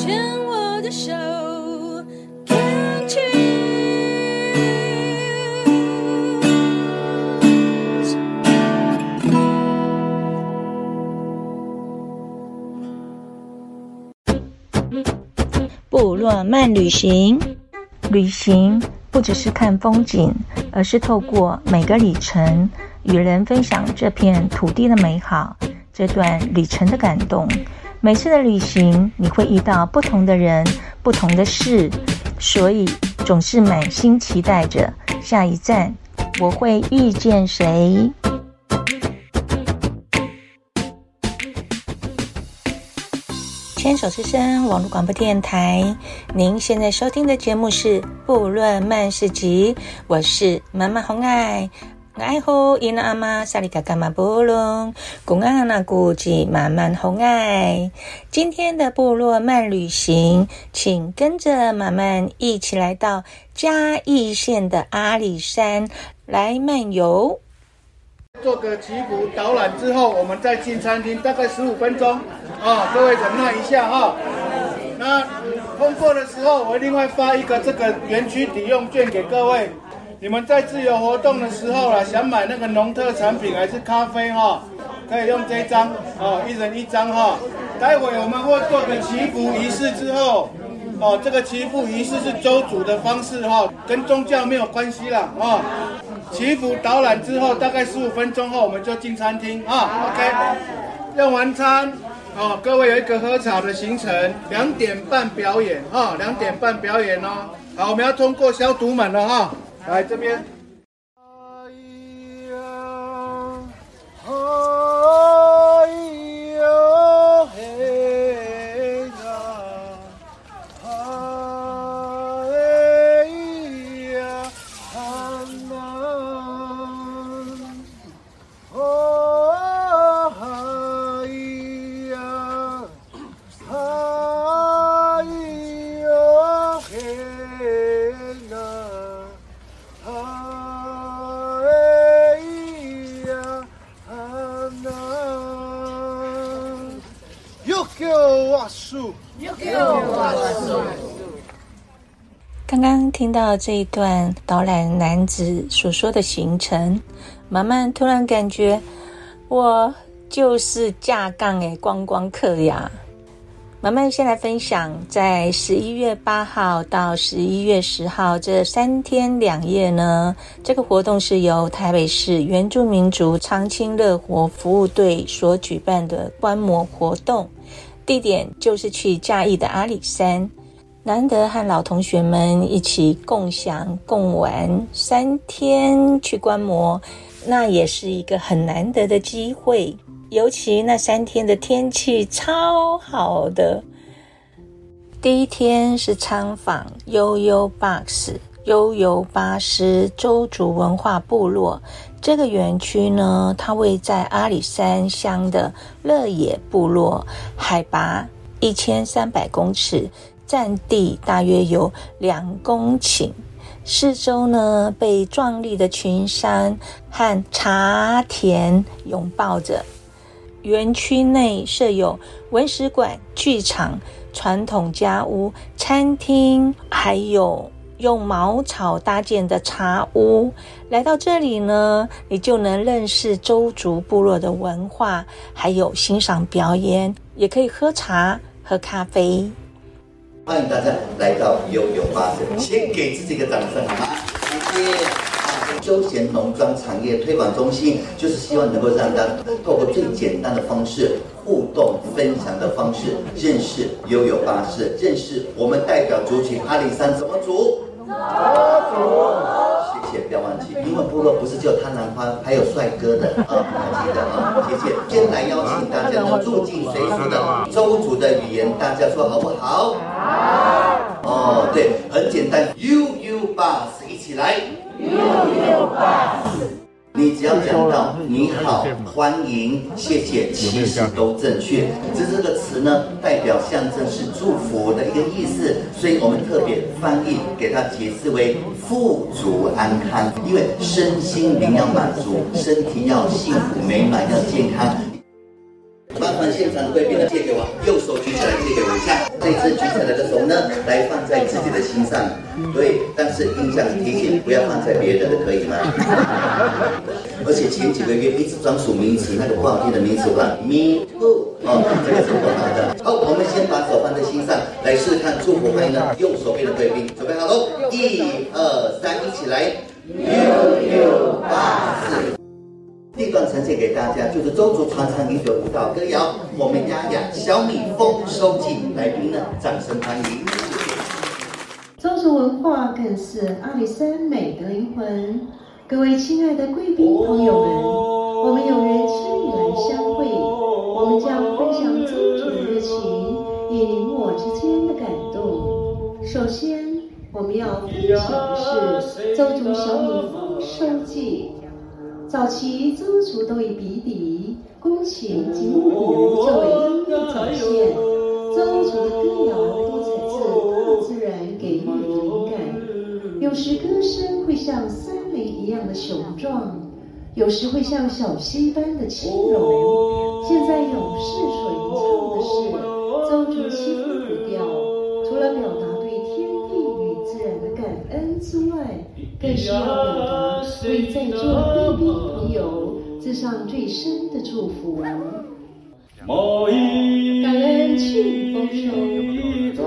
牵我的手，Can't you？部落漫旅行，旅行不只是看风景，而是透过每个里程，与人分享这片土地的美好，这段旅程的感动。每次的旅行，你会遇到不同的人，不同的事，所以总是满心期待着下一站，我会遇见谁？牵手之声网络广播电台，您现在收听的节目是《部落漫市集》，我是妈妈红爱。爱护伊那阿妈萨里嘎嘎马布隆，公安那古迹慢慢红爱。今天的部落漫旅行，请跟着妈妈一起来到嘉义县的阿里山来漫游。做个祈福导览之后，我们再进餐厅，大概十五分钟啊、哦，各位忍耐一下哈、哦。那通过的时候，我另外发一个这个园区抵用券给各位。你们在自由活动的时候啦，想买那个农特产品还是咖啡哈、哦，可以用这张、哦，一人一张哈、哦。待会我们会做个祈福仪式之后，哦，这个祈福仪式是邹族的方式哈、哦，跟宗教没有关系啦。啊、哦。祈福导览之后，大概十五分钟后，我们就进餐厅啊。OK，用完餐，哦，各位有一个喝茶的行程，两点半表演啊，两点半表演哦。好，我们要通过消毒门了哈，来这边。听到这一段导览男子所说的行程，妈妈突然感觉我就是架杠诶观光客呀。妈妈先来分享，在十一月八号到十一月十号这三天两夜呢，这个活动是由台北市原住民族长青乐活服务队所举办的观摩活动。地点就是去嘉义的阿里山，难得和老同学们一起共享共玩三天去观摩，那也是一个很难得的机会。尤其那三天的天气超好的。第一天是参访悠悠 Bus 悠游巴士邹族文化部落。这个园区呢，它位在阿里山乡的乐野部落，海拔一千三百公尺，占地大约有两公顷，四周呢被壮丽的群山和茶田拥抱着。园区内设有文史馆、剧场、传统家屋、餐厅，还有。用茅草搭建的茶屋，来到这里呢，你就能认识周族部落的文化，还有欣赏表演，也可以喝茶、喝咖啡。欢迎大家来到悠悠巴士，先给自己一个掌声好吗？谢谢。休闲农庄产业推广中心就是希望能够让大家透过最简单的方式互动分享的方式，认识悠悠巴士，认识我们代表族群阿里山什么族。谢谢，不要部落不是只有贪婪花，还有帅哥的 啊，还记得啊？谢谢。先来邀请大家呢，住进谁说的周族的语言，大家说好不好？好。哦，对，很简单，U U Bus，一起来，U U Bus。你只要讲到你好、欢迎、谢谢，其实都正确。这这个词呢，代表象征是祝福的一个意思，所以我们特别翻译给它解释为富足安康，因为身心灵要满足，身体要幸福美满，要健康。现场的贵宾呢，借给我，右手举起来借给我一下。这次举起来的时候呢，来放在自己的心上。对，但是印象提醒不要放在别人的，可以吗？而且前几个月一直专属名词，那个不好听的名词吧，me too，哦，这个是不好的。好，我们先把手放在心上，来试试看祝福欢迎呢，右手边的贵宾，准备好喽，一二三，一起来，六六八四。这段呈现给大家，就是周族传唱一个舞蹈歌谣《火梅呀呀小米丰收季》，来宾呢，掌声欢迎。周族文化更是阿里山美的灵魂。各位亲爱的贵宾朋友们，我们有缘千里来相会，我们将分享周族的热情与你我之间的感动。首先，我们要分享的是周族小米丰收季。早期邹族都以笔笛、弓琴及木鼓作为音乐展现。邹族的歌谣多采自大自然给予的灵感，有时歌声会像森林一样的雄壮，有时会像小溪般的轻柔。现在勇士所吟唱的是邹族七分古调，除了表达之外，更需要表达为在座贵宾朋友致上最深的祝福。感恩庆丰收，邹族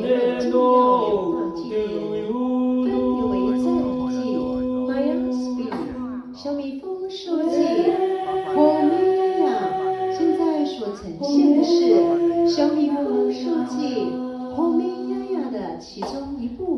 每年的重要文化祭典，分别为赞祭、Maya Spirit、小米丰收季、火梅呀呀。现在所呈现的是小米丰收季、火梅呀呀的其中一部分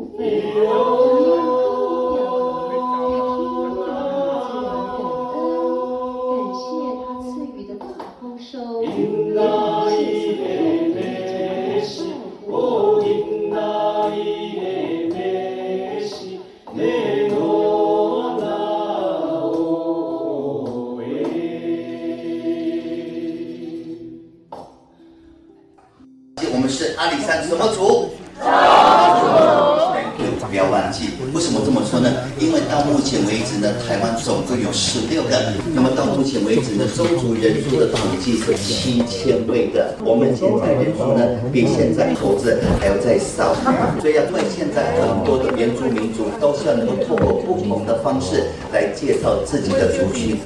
因为到目前为止呢，台湾总共有十六个，那么到目前为止呢，宗族人数的统计是七千位的。我们现在人数呢，比现在猴子还要再少，所以要为现在很多的原住民族都是要能够透过不同的方式来介绍自己的族群。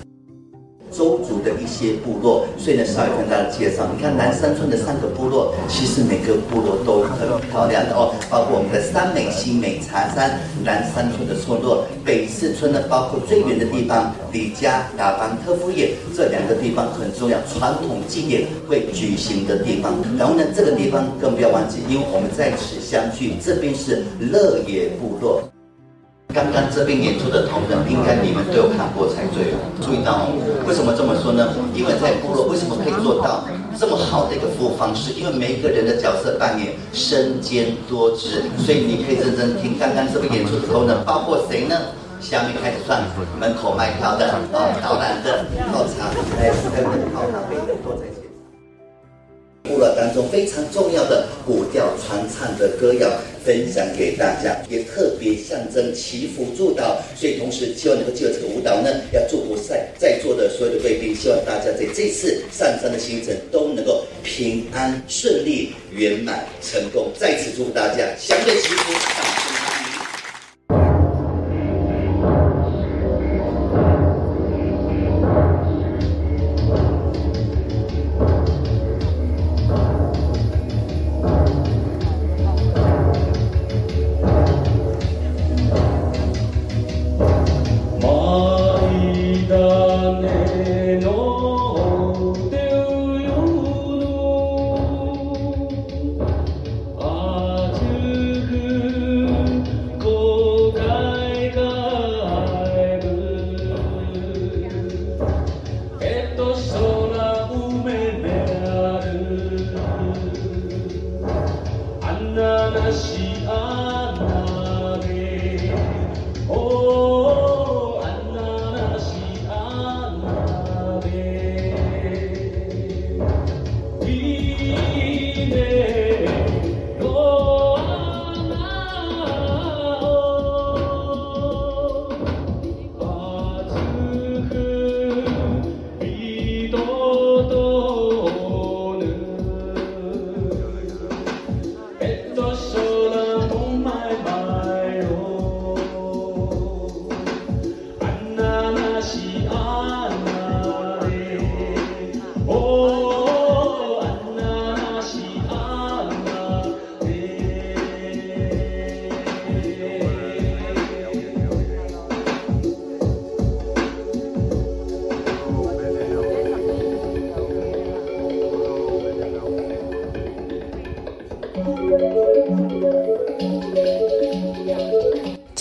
周族的一些部落，所以呢，稍微跟大家介绍。你看南山村的三个部落，其实每个部落都很漂亮的哦，包括我们的三美、新美、茶山南山村的村落，北四村呢，包括最远的地方李家、亚邦特夫野这两个地方很重要，传统祭典会举行的地方。然后呢，这个地方更不要忘记，因为我们在此相聚，这边是乐野部落。刚刚这边演出的同仁，应该你们都有看过才对哦。注意到哦，为什么这么说呢？因为在部落为什么可以做到这么好的一个服务方式？因为每一个人的角色扮演身兼多职，所以你可以认真听刚刚这边演出的同仁，包括谁呢？下面开始算门口卖票的、哦导览的、泡茶的、还有还有那个泡咖啡的都在。部落当中非常重要的古调传唱的歌谣分享给大家，也特别象征祈福祝祷，所以同时希望能够借这个舞蹈呢，要祝福在在座的所有的贵宾，希望大家在这次上山的行程都能够平安顺利、圆满成功。再次祝福大家，祥瑞祈福。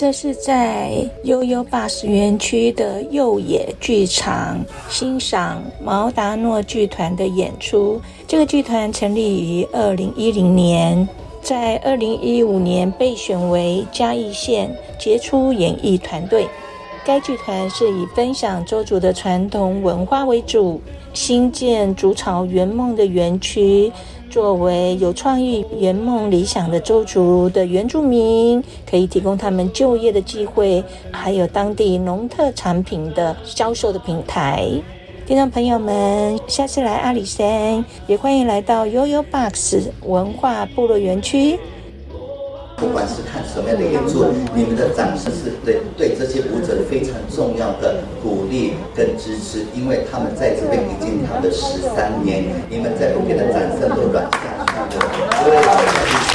这是在悠悠 BOX 园区的柚野剧场欣赏毛达诺剧团的演出。这个剧团成立于二零一零年，在二零一五年被选为嘉义县杰出演艺团队。该剧团是以分享周族的传统文化为主，新建筑草圆梦的园区。作为有创意、圆梦理想的州族的原住民，可以提供他们就业的机会，还有当地农特产品的销售的平台。听众朋友们，下次来阿里山，也欢迎来到悠悠 BOX 文化部落园区。不管是看什么样的演出，你们的掌声是对对这些舞者非常重要的鼓励跟支持，因为他们在这边已经跳了十三年，你们在不给的掌声都软下去了。